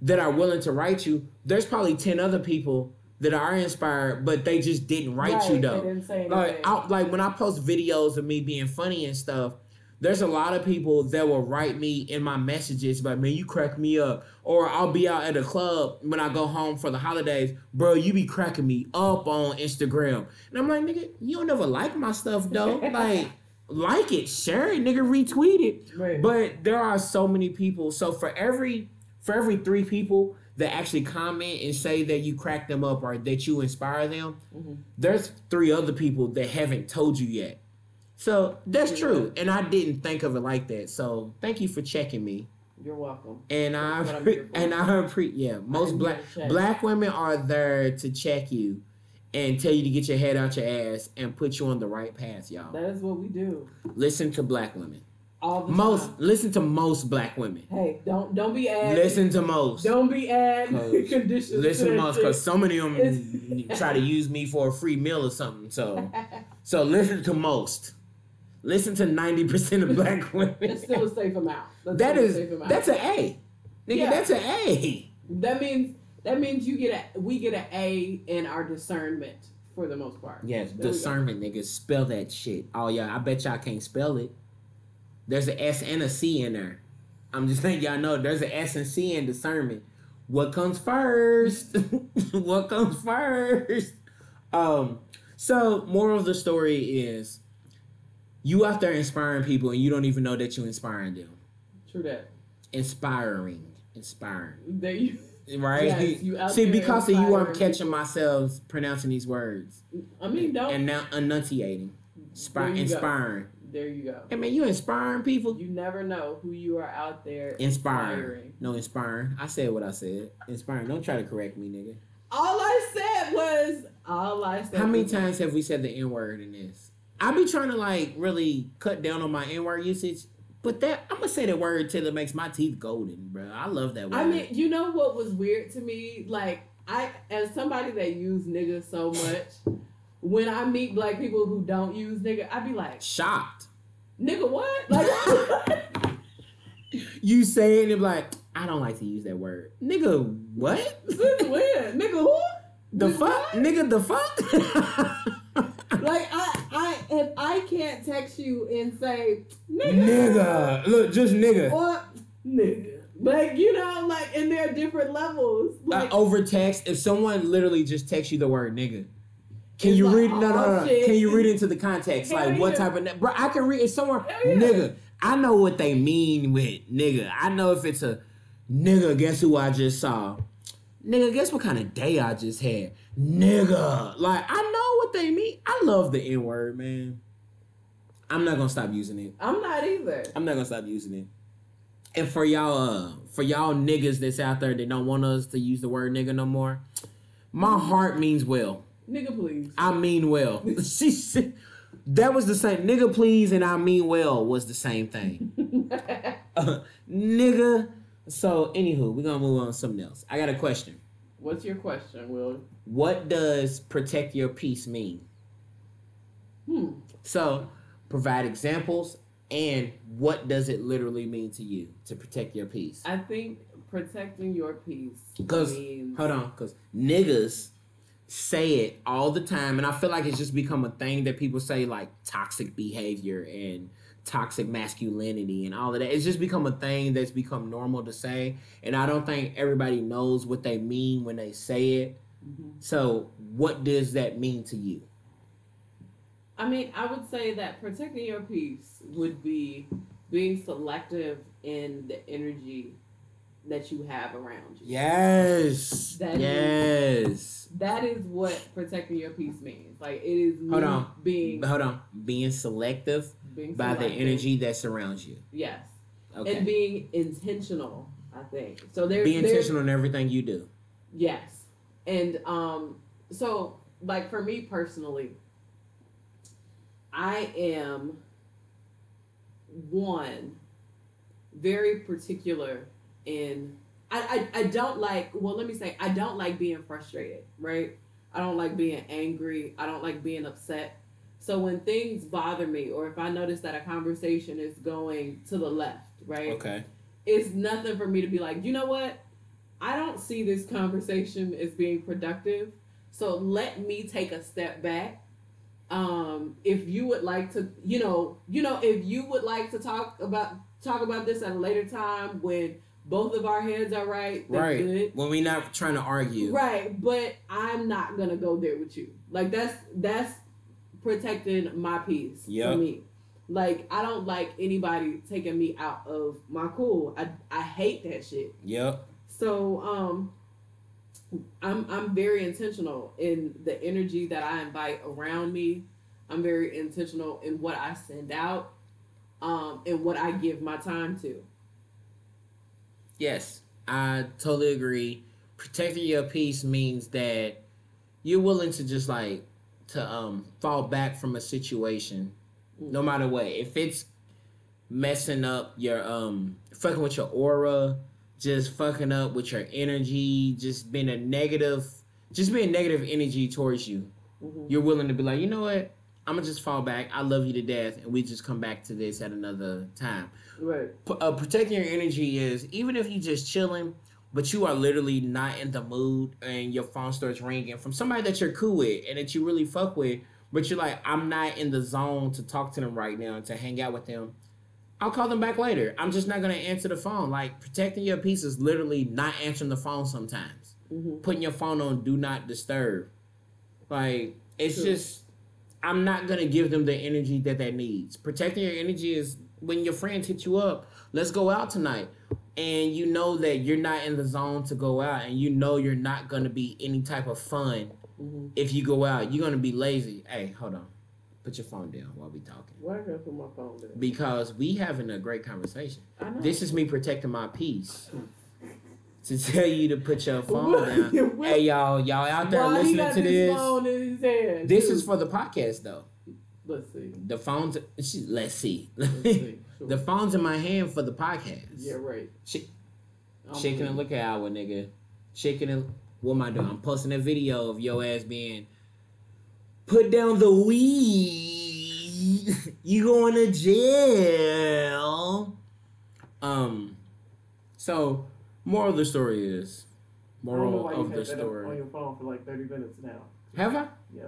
that are willing to write you, there's probably ten other people that are inspired, but they just didn't write you though. they didn't say Like. I, like when I post videos of me being funny and stuff, there's a lot of people that will write me in my messages, but man, you crack me up. Or I'll be out at a club when I go home for the holidays, bro. You be cracking me up on Instagram, and I'm like, nigga, you don't ever like my stuff though. like, like it, share it, nigga, retweet it. Right. But there are so many people. So for every for every three people that actually comment and say that you crack them up or that you inspire them, Mhm. there's three other people that haven't told you yet. So that's true, and I didn't think of it like that. So thank you for checking me, You're welcome. and I and I appreciate. Yeah, most black here to check. black women are there to check you and tell you to get your head out your ass and put you on the right path, y'all. That is what we do Listen to black women. all the Most time. listen to most black women. Hey, don't don't be adding. Listen to most. Don't be adding conditions. Listen to most because some of them try to use me for a free meal or something. So so listen to most. Listen to ninety percent of black women. That's still a safe amount. That's That still a is safe amount. that's an A. Nigga, Yeah. that's an A. that means that means you get a we get an A in our discernment for the most part. Yes, There discernment, nigga. Spell that shit. Oh yeah, I bet y'all can't spell it. There's an S and a C in there. I'm just letting y'all know there's an S and C in discernment. What comes first? what comes first? Um, so moral of the story is you out there inspiring people and you don't even know that you're inspiring them. True that. Inspiring. Inspiring. There you. Right? Yes, you See, because of you, I'm catching myself pronouncing these words. I mean, don't. and now enunciating, There Inspire, you go. inspiring. there you go. I mean, you inspiring people. You never know who you are out there Inspiring. inspiring. No, inspiring. I said what I said. Inspiring. Don't try to correct me, nigga. All I said was all I said. How many times have we said the N word in this? I be trying to like really cut down on my N word usage, but that I'm gonna say the word till it makes my teeth golden, bro. I love that word. I mean, you know what was weird to me? Like, I, as somebody that use nigga so much, when I meet black people who don't use nigga, I be like, shocked. nigga, what? Like, You say it and it be like, I don't like to use that word, nigga. What? since when? Nigga, who? The Nigga, fuck, what? nigga? The fuck? Like, I, I, if I can't can't text you and say nigga, Nigga, look, just nigga. or nigga. Like you know, like and there are different levels. Like uh, over text, if someone literally just texts you the word nigga, can you like, read? No, no, no, oh, no. shit. Can you read into the context? Hell like what type of ni- bro? I can read. It's somewhere Hell yeah. nigga. I know what they mean with nigga. I know if it's a nigga. Guess who I just saw? Nigga, guess what kind of day I just had? Nigga, like I know what they mean. I love the N word, man. I'm not gonna stop using it. I'm not either. I'm not gonna stop using it. And for y'all, uh, for y'all niggas that's out there that don't want us to use the word nigga no more, my heart means well. Nigga, please. I mean well. she said that was the same. Nigga, please, and I mean well was the same thing. Uh, nigga. So, anywho, we're gonna move on to something else. I got a question. What's your question, Will? What does protect your peace mean? Hmm. So, provide examples and what does it literally mean to you to protect your peace? I think protecting your peace 'Cause- means Hold on, because niggas say it all the time, and I feel like it's just become a thing that people say like toxic behavior and toxic masculinity and all of that. It's just become a thing that's become normal to say, and I don't think everybody knows what they mean when they say it. Mhm. So, what does that mean to you? I mean, I would say that protecting your peace would be being selective in the energy that you have around you. Yes. That is- yes. That is what protecting your peace means. Like it is me Hold on. being Hold on. Being selective being by the energy that surrounds you. Yes. Okay. And being intentional, I think. So there Be intentional in everything you do. Yes. And um so like for me personally, I am one very particular in I, I I don't like well let me say I don't like being frustrated, right? I don't like being angry. I don't like being upset. So when things bother me or if I notice that a conversation is going to the left, right? Okay. it's nothing for me to be like, you know what? I don't see this conversation as being productive. So let me take a step back. Um, if you would like to, you know, you know, if you would like to talk about talk about this at a later time when both of our heads are right, that's Right. good. When we're not trying to argue. Right, but I'm not gonna go there with you. Like that's that's protecting my peace Yep. for me. Like I don't like anybody taking me out of my cool. I I hate that shit. Yep. So um I'm I'm very intentional in the energy that I invite around me. I'm very intentional in what I send out, um, and what I give my time to. Yes. I totally agree. Protecting your peace means that you're willing to just like to um fall back from a situation no matter what. If it's messing up your um fucking with your aura, just fucking up with your energy, just being a negative just being negative energy towards you. Mhm. You're willing to be like, you know what? I'm gonna just fall back. I love you to death, and we just come back to this at another time. Right. P- uh, protecting your energy is even if you just chilling, but you are literally not in the mood, and your phone starts ringing from somebody that you're cool with and that you really fuck with, but you're like, I'm not in the zone to talk to them right now to hang out with them. I'll call them back later. I'm just not gonna answer the phone. Like protecting your peace is literally not answering the phone sometimes. hmm Putting your phone on do not disturb. Like it's True. just I'm not gonna give them the energy that that needs. Protecting your energy is when your friends hit you up, let's go out tonight. And you know that you're not in the zone to go out and you know you're not gonna be any type of fun hmm if you go out. You're gonna be lazy. Hey, hold on. Put your phone down while we talking. Why did I put my phone down? Because we having a great conversation. I know. This is me protecting my peace. To tell you to put your phone down. Hey y'all, y'all out there he listening to this. phone in his hand, This is for the podcast though. Let's see. The phone's let's see. Let's see. Sure. the phone's in my hand for the podcast. yeah, right. She, I'm shaking and with look at our nigga. Shaking and what am I doing? I'm posting a video of your ass being put down the weed. you going to jail. Um so moral of the story is you. I don't know moral why of had the that up on your phone for like 30 minutes now. Have I? Yes.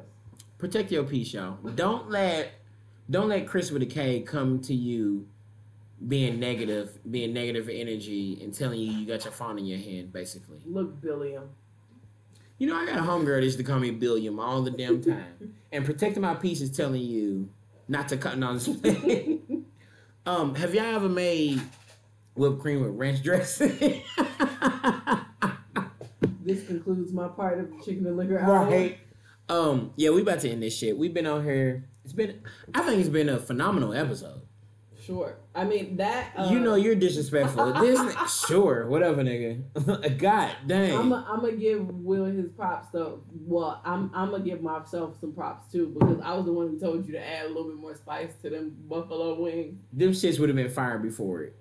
Protect your peace, y'all. Don't let don't let Chris with a K come to you being negative, being negative energy and telling you you got your phone in your hand, basically. Look, Billiam. You know, I got a homegirl that used to call me Billiam all the damn time. and protecting my peace is telling you not to cut on this. um, have y'all ever made whipped cream with ranch dressing? this concludes my part of the chicken and liquor hour. right. Um, yeah, we about to end this shit. We've been on here. It's been I think it's been a phenomenal episode. Sure. I mean that. Uh, you know you're disrespectful. this sure, whatever, nigga. God dang. I'm gonna give Will his props though. Well, I'm I'm gonna give myself some props too because I was the one who told you to add a little bit more spice to them buffalo wings. Them shits would have been fired before it.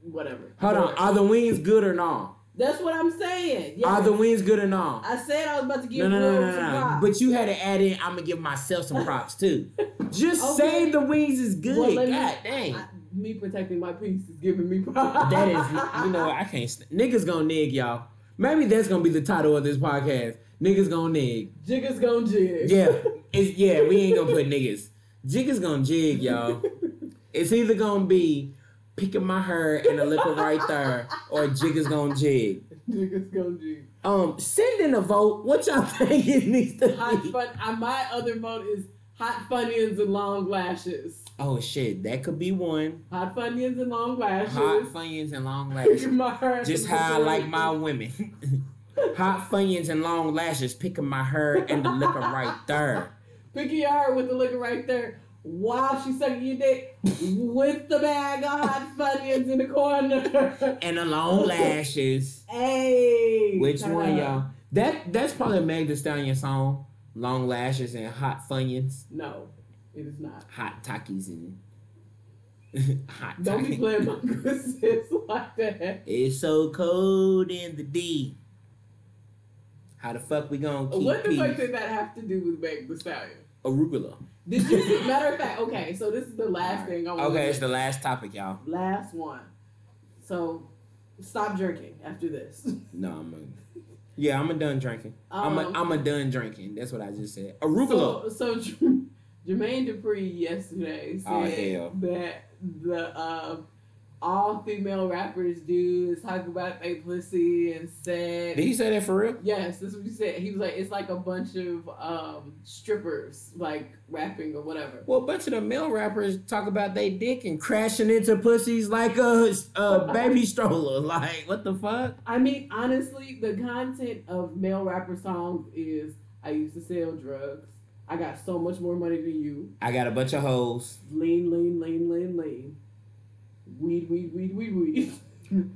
Whatever. Hold on, are the wings good or not? That's what I'm saying. Yes. Are the wings good or not? I said I was about to give No, no, no, no, some no, no. props. But you had to add in. I'm gonna give myself some props too. Just Okay. say the wings is good. Well, me- God dang. I- me protecting my peace is giving me props. that is, you know, what, I can't. Niggas gonna nig y'all. Maybe that's gonna be the title of this podcast. Niggas gonna nig. Jigga's gonna jig. Yeah, it's yeah. We ain't gonna put niggas. Jiggas gonna jig, y'all. It's either gonna be picking my hair and the liquor right there, or jig is gonna jig. Jigga's gonna jig. Um, send in a vote. What y'all think it needs to Hot be? fun. Uh, my other vote is hot funyuns and long lashes. Oh shit, that could be one. Hot funyuns and long lashes. Hot funyuns and long lashes. My hair. Just how I like my women. Hot funyuns and long lashes, picking my hair and the liquor right there. Picking your heart with the liquor right there while she's sucking your dick with the bag of hot funyuns in the corner. And the long lashes. hey. Which one, up. y'all? That that's probably a Meg Thee Stallion song. Long lashes and hot funyuns, No, it is not. hot takis and hot Don't be playing my sis like that. It's so cold in the D. How the fuck we gonna keep it? What the fuck did that have to do with Meg Thee Stallion? Arugula. Did you see? Matter of fact, okay, so this is the last thing I want Okay, it's the last topic, y'all. last one. So stop drinking after this. No, I'm a, yeah, I'm a done drinking. I'm a, Um, I'm a done drinking. That's what I just said. Arugula. So, so Jermaine Dupri yesterday said Oh, that the uh, all female rappers do is talk about their pussy and said Did he say that for real? Yes, that's what he said. He was like, it's like a bunch of um, strippers, like rapping or whatever. Well, a bunch of the male rappers talk about they dick and crashing into pussies like a, a baby stroller. Like, what the fuck? I mean, honestly, the content of male rapper songs is I used to sell drugs. I got so much more money than you. I got a bunch of hoes. Lean, lean, lean, lean, lean. Weed, weed, weed, weed, weed.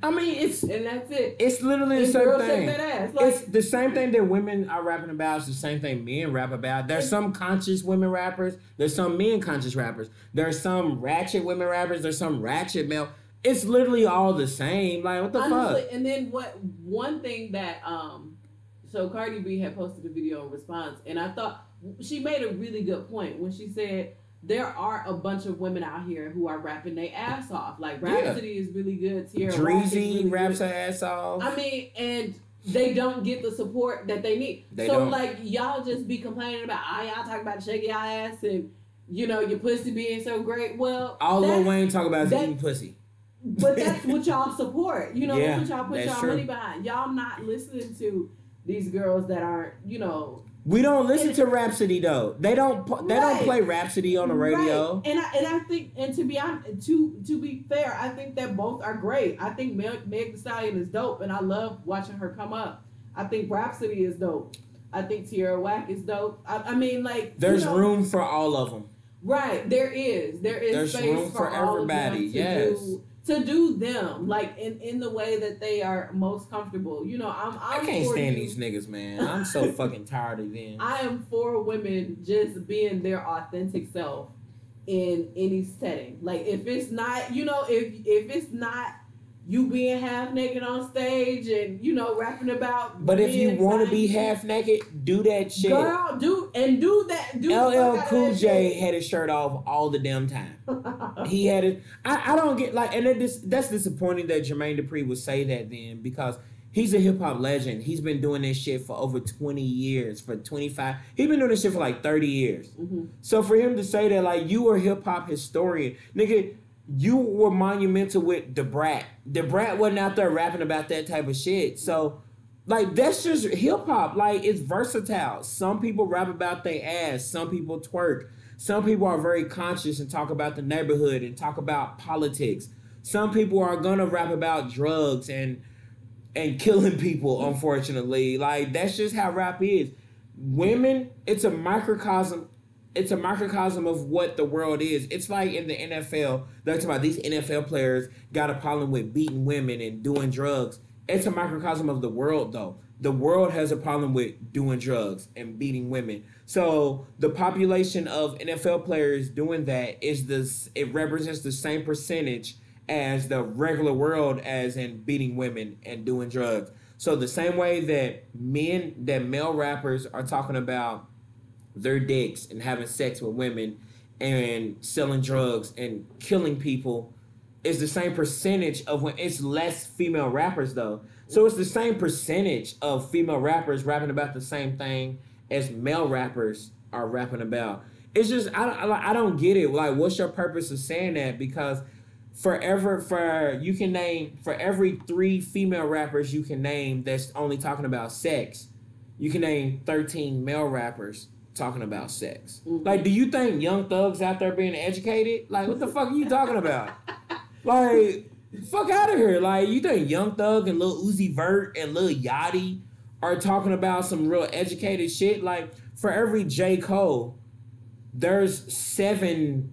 I mean, it's and that's it. it's literally the same thing. Like, It's the same thing that women are rapping about. It's the same thing men rap about. There's some conscious women rappers. There's some men conscious rappers. There's some ratchet women rappers. There's some ratchet male. It's literally all the same. Like what the honestly, fuck? and then what? One thing that um, so Cardi B had posted a video in response, and I thought she made a really good point when she said there are a bunch of women out here who are rapping their ass off. Like Yeah. Rapsody is really good. Tierra Dreezy really raps good. her ass off. I mean, and they don't get the support that they need. They so don't. like y'all just be complaining about ah y'all talk about shaking y'all ass and you know your pussy being so great. Well, all Lil Wayne talk about is eating pussy. but that's what y'all support. You know, Yeah, that's what y'all put y'all true. money behind. Y'all not listening to these girls that aren't, you know, We don't listen to Rapsody though. They don't. They don't play Rapsody on the radio. Right. And I and I think and to be honest, to to be fair, I think that both are great. I think Meg, Meg Thee Stallion is dope, and I love watching her come up. I think Rapsody is dope. I think Tierra Whack is dope. I, I mean, like There's you know, room for all of them. Right, there is. There is There's space room for, for all of them everybody, yes. do to do them like in in the way that they are most comfortable. You know, I'm, I I'm can't for stand you. these niggas, man. I'm so fucking tired of them. I am for women just being their authentic self in any setting. Like if it's not, you know, if if it's not you being half naked on stage and you know rapping about But if you want to be half naked, do that shit. girl, do and do that. Do LL Cool J shit. had his shirt off all the damn time. He had it. I, I don't get like, and it that's disappointing that Jermaine Dupri would say that then because He's a hip hop legend. He's been doing this shit for over 20 years, for 25. He's been doing this shit for like 30 years. Mhm. So for him to say that, like, you were a hip hop historian, nigga, you were monumental with Da Brat. Da Brat wasn't out there rapping about that type of shit. So, like, that's just hip hop. Like, it's versatile. Some people rap about their ass. Some people twerk. Some people are very conscious and talk about the neighborhood and talk about politics. Some people are gonna rap about drugs and and killing people. Unfortunately, like that's just how rap is. Women, it's a microcosm. It's a microcosm of what the world is. It's like in the NFL. They're talking about these NFL players got a problem with beating women and doing drugs. It's a microcosm of the world, though. The world has a problem with doing drugs and beating women. So the population of NFL players doing that is this. It represents the same percentage as the regular world, as in beating women and doing drugs. So the same way that men, that male rappers are talking about their dicks and having sex with women and selling drugs and killing people is the same percentage of when it's less female rappers though. So it's the same percentage of female rappers rapping about the same thing as male rappers are rapping about. It's just I don't I don't get it. Like, what's your purpose of saying that? Because forever for you can name for every three female rappers you can name that's only talking about sex, you can name thirteen male rappers talking about sex. Mhm. Like, do you think Young Thug's out there being educated? Like, what the fuck are you talking about? like, fuck out of here. Like, you think Young Thug and Lil Uzi Vert and Lil Yachty are talking about some real educated shit? Like, for every J. Cole, there's seven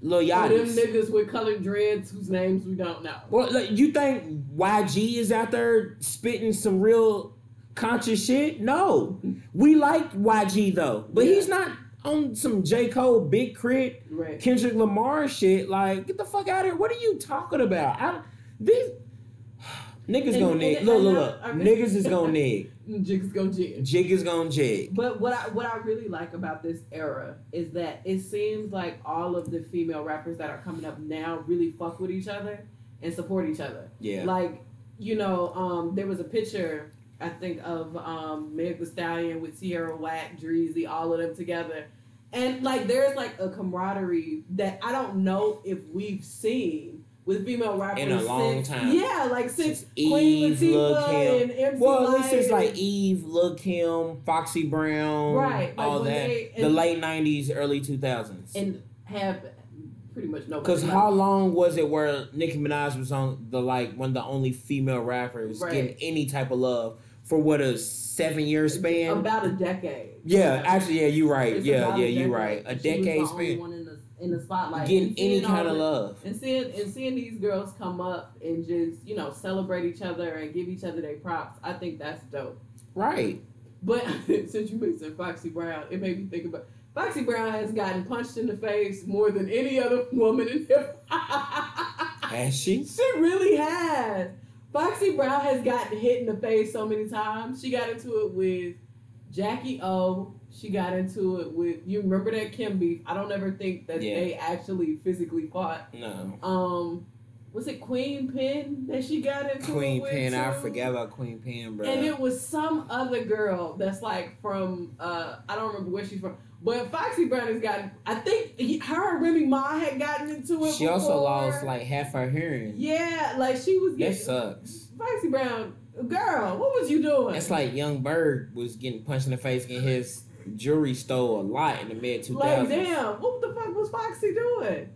Lil Or them niggas with colored dreads whose names we don't know. Well, like, you think YG is out there spitting some real conscious shit? No. We like YG though, but Yeah. he's not on some J. Cole Big K.R.I.T Right. Kendrick Lamar shit. Like, get the fuck out of here. What are you talking about? I, these niggas And- gonna and- nig. and Look, look, look. I- Niggas is gonna nig. Jigs go jig. Jig is gonna jig. But what I what I really like about this era is that it seems like all of the female rappers that are coming up now really fuck with each other and support each other. Yeah. Like, you know, um, there was a picture I think of um, Meg Thee Stallion with Tierra Whack, Dreezy, all of them together, and like there's like a camaraderie that I don't know if we've seen with female rappers In a long since, time. Yeah, like since, Since Queen Eve, Latifah and MC Well, at least it's like Eve, Lil Kim, Foxy Brown, Right, like all that. they- the late '90s, early 2000s. and have pretty much no. Because how long was it where Nicki Minaj was on the like one of the only female rappers Right. getting any type of love for what a seven year span? about a decade. yeah, actually, yeah, you're right. It's Yeah, yeah, you're right. A She decade span. one in the in the spotlight, Getting any kind of the- love. And seeing and seeing these girls come up and just you know celebrate each other and give each other their props, I think that's dope. Right. But since you mentioned Foxy Brown, it made me think about Foxy Brown has gotten punched in the face more than any other woman in hip hop. Has she? She really has. Foxy Brown has gotten hit in the face so many times. She got into it with Jackie O. She got into it with you remember that Kim beef. I don't ever think that Yeah. they actually physically fought. No. Um was it Queen Pen that she got into Queen it with Pen. I too? forgot about Queen Pen, bro. And it was some other girl that's like from uh I don't remember where she's from. But Foxy Brown has gotten I think he, her and Remy Ma had gotten into it. She also lost like half her hearing. Yeah, like she was That getting sucks. Foxy Brown, girl, what was you doing? It's like Young Berg was getting punched in the face, getting his jewelry stole a lot in the mid 2000s. like damn, what the fuck was Foxy doing?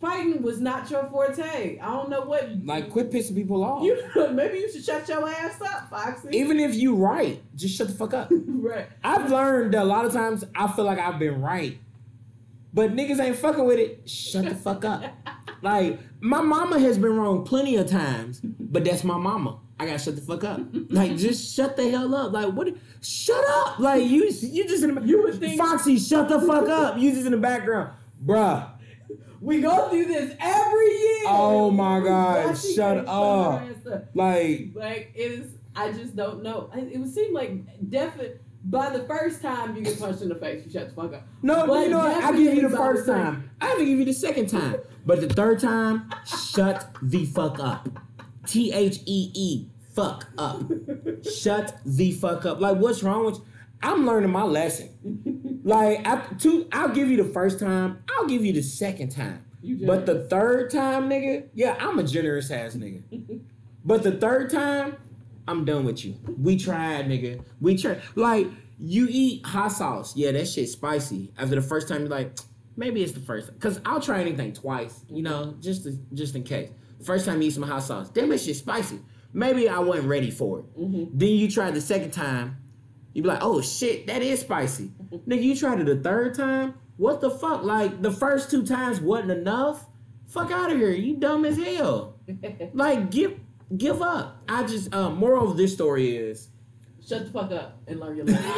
Fighting was not your forte. I don't know what. Like, quit pissing people off. You maybe you should shut your ass up, Foxy. Even if you right, just shut the fuck up. right. I've learned that a lot of times I feel like I've been right, but niggas ain't fucking with it. Shut the fuck up. Like my mama has been wrong plenty of times, but that's my mama. I gotta shut the fuck up. Like just shut the hell up. Like what? Shut up. Like you, you just in the You would think- Foxy, shut the fuck up. You just in the background, bruh. We go through this every year. Oh my God, shut can't shut her up. Like Like it is. I just don't know. It would seem like definitely by the first time you get punched in the face, you shut the fuck up. no, But you know what? I give you the first the time. I have give you the second time, but the third time, shut the fuck up. T H E E fuck up. Shut the fuck up. Like, what's wrong with? I'm learning my lesson. Like, I, two, I'll give you the first time. I'll give you the second time. But the third time, nigga, yeah, I'm a generous ass nigga. but the third time, I'm done with you. We tried, nigga. We tried. Like, you eat hot sauce. Yeah, that shit spicy. After the first time, you're like, maybe it's the first. Cause I'll try anything twice, you know, just to, just in case. First time you eat some hot sauce, damn, that shit spicy. Maybe I wasn't ready for it. Mm-hmm. Then you try the second time, you be like, oh shit, that is spicy. Nigga, you tried it the third time. What the fuck? Like the first two times wasn't enough. Fuck out of here. You dumb as hell. like give give up. I just uh moral of this story is Shut the fuck up and learn your lesson.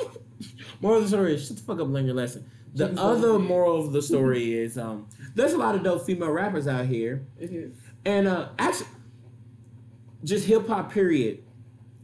moral of the story is shut the fuck up and learn your lesson. The other moral of the story is um there's a lot of dope female rappers out here. It is. And uh actually just hip hop period.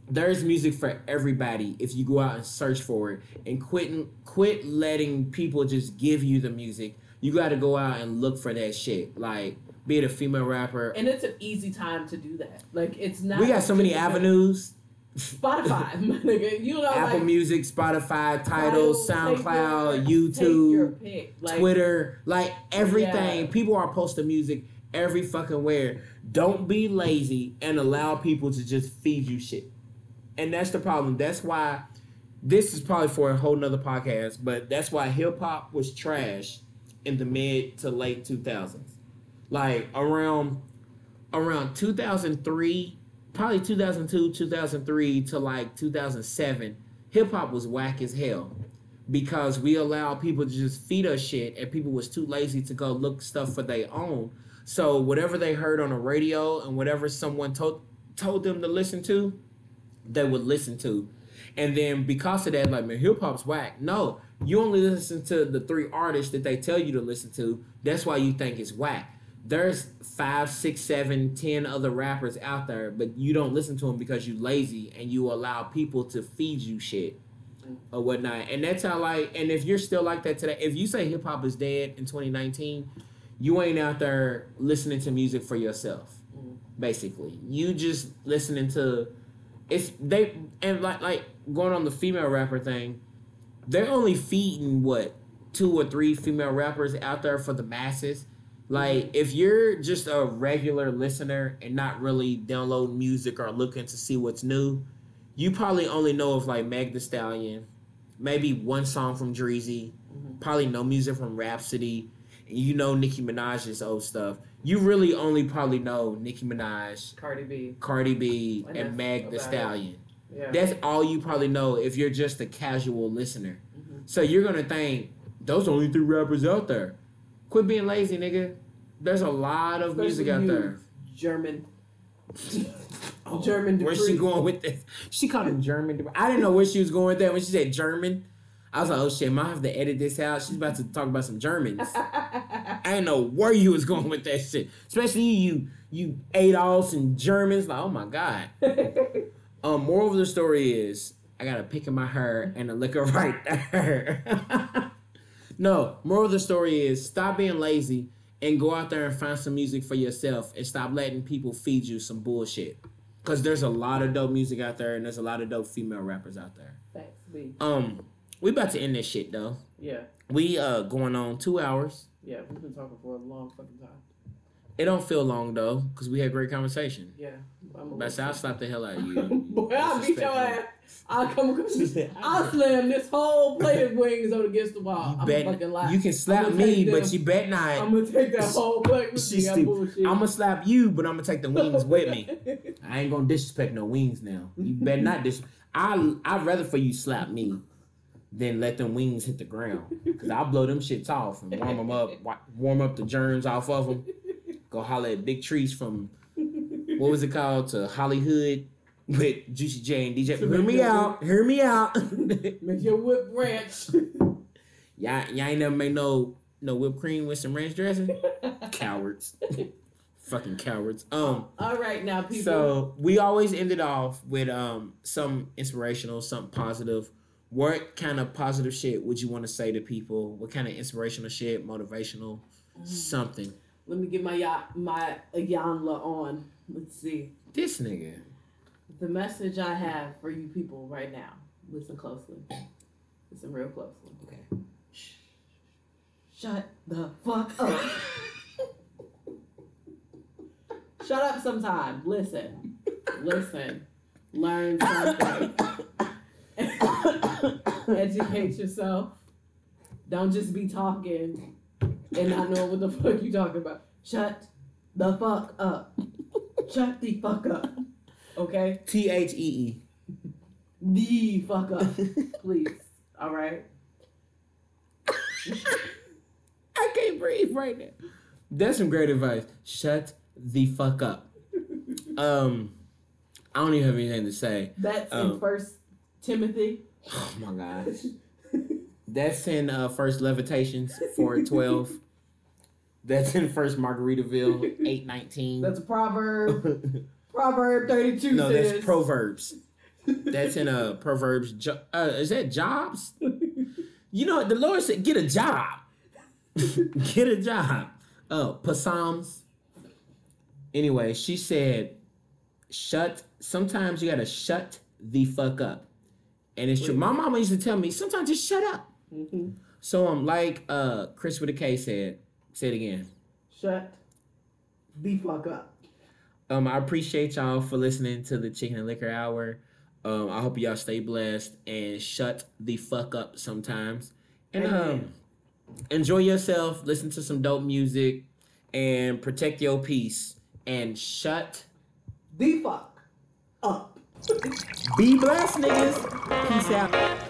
There's music for everybody if you go out and search for it and quit quit letting people just give you the music. You got to go out and look for that shit. Like be it a female rapper. And it's an easy time to do that. Like it's not. We got so many avenues. Spotify, nigga. You know, Apple like, Music, Spotify, take SoundCloud, your- take your YouTube. Like, Twitter, like everything. Yeah. People are posting music every fucking where. Don't be lazy and allow people to just feed you shit. And that's the problem. That's why this is probably for a whole nother podcast, but that's why hip hop was trash in the mid to late 2000s. Like around around 2003, probably 2002, 2003 to like 2007, hip hop was whack as hell because we allowed people to just feed us shit and people was too lazy to go look stuff for their own. So whatever they heard on the radio and whatever someone told told them to listen to, they would listen to. And then because of that, like man, hip hop's whack. No, you only listen to the three artists that they tell you to listen to. That's why you think it's whack. There's five, six, seven, ten other rappers out there, but you don't listen to them because you lazy and you allow people to feed you shit or whatnot. And that's how like and if you're still like that today, if you say hip hop is dead in 2019, you ain't out there listening to music for yourself. Mhm. Basically. You just listening to it's they and like like going on the female rapper thing, they're only feeding what two or three female rappers out there for the masses. Like if you're just a regular listener and not really downloading music or looking to see what's new, you probably only know of like Meg Thee Stallion, maybe one song from Dreezy, Mhm. probably no music from Rapsody, and you know Nicki Minaj's old stuff. You really only probably know Nicki Minaj, Cardi B. Cardi B, And and Meg Thee. Stallion. Yeah. That's all you probably know if you're just a casual listener. Mhm. So you're gonna think those are only three rappers out there. Quit being lazy, nigga. There's a lot of music out there. German. German Where's she going with this? She called him German. I didn't know where she was going with that when she said German. I was like, oh shit, I have to edit this out. She's about to talk about some Germans. I didn't know where you was going with that shit. Especially you, you Adolfs and Germans. Like, oh my god. Um, moral of the story is I got a pick in my hair and a liquor right there. no, moral of the story is stop being lazy and go out there and find some music for yourself and stop letting people feed you some bullshit. Cause there's a lot of dope music out there and there's a lot of dope female rappers out there. Thanks, B. Um, we about to end this shit though. Yeah, We uh going on two hours. yeah. We've been talking for a long fucking time. It don't feel long though, cause we had great conversation. Yeah. I'm But I'll slap the hell out of you. Boy, I'll beat your ass. I'll come across. I'll slam this whole plate of wings over against the wall. I'm bet fucking lie. you can slap me, take but you bet not. I'm gonna take that whole plate with me. I'm stupid. bullshit. I'm gonna slap you, but I'm gonna take the wings with me. I ain't gonna disrespect no wings now. You bet not dis. I I'd rather for you slap me than let them wings hit the ground. Cause I'll blow them shits off and warm them up, warm up the germs off of them. Go holler at Big Trees from what was it called to Hollywood with Juicy J and DJ. Hear me out. Hear me out. Make your whip ranch. y'all, y'all ain't never made no no whipped cream with some ranch dressing. Cowards. Fucking cowards. Um. All right, now people. So we always ended off with um some inspirational, something positive. What kind of positive shit would you want to say to people? What kind of inspirational shit, motivational, mm-hmm. something? Let me get my ya- my Iyanla on. Let's see. This nigga. the message I have for you people right now. Listen closely. Listen real closely. Okay. Shut the fuck up. Shut up sometime. Listen. Listen. Learn something. Educate yourself. Don't just be talking and not know what the fuck you talking about. Shut the fuck up. Shut the fuck up. Okay? T H E The fuck up. E. Please. All right? I can't breathe right now. That's some great advice. Shut the fuck up. Um, I don't even have anything to say. That's Um, in First Timothy. Oh my gosh. That's in uh, First Levitations four twelve. That's in First Margaritaville eight nineteen. That's a proverb. Proverb 32 no, says. that's Proverbs. That's in uh Proverbs. Jo- uh, is that Jobs? You know the Lord said, "Get a job. Get a job." Oh, Psalms. Anyway, she said, "Shut." Sometimes you gotta shut the fuck up, and it's true. My mama used to tell me sometimes just shut up. Mhm. So um, like uh, Chris with a K said, say it again. Shut the fuck up. Um, I appreciate y'all for listening to the Chicken and Liquor Hour. Um, I hope y'all stay blessed and shut the fuck up sometimes. And um, enjoy yourself, listen to some dope music, and protect your peace. And shut. The fuck up. Be blessed, niggas. Peace out.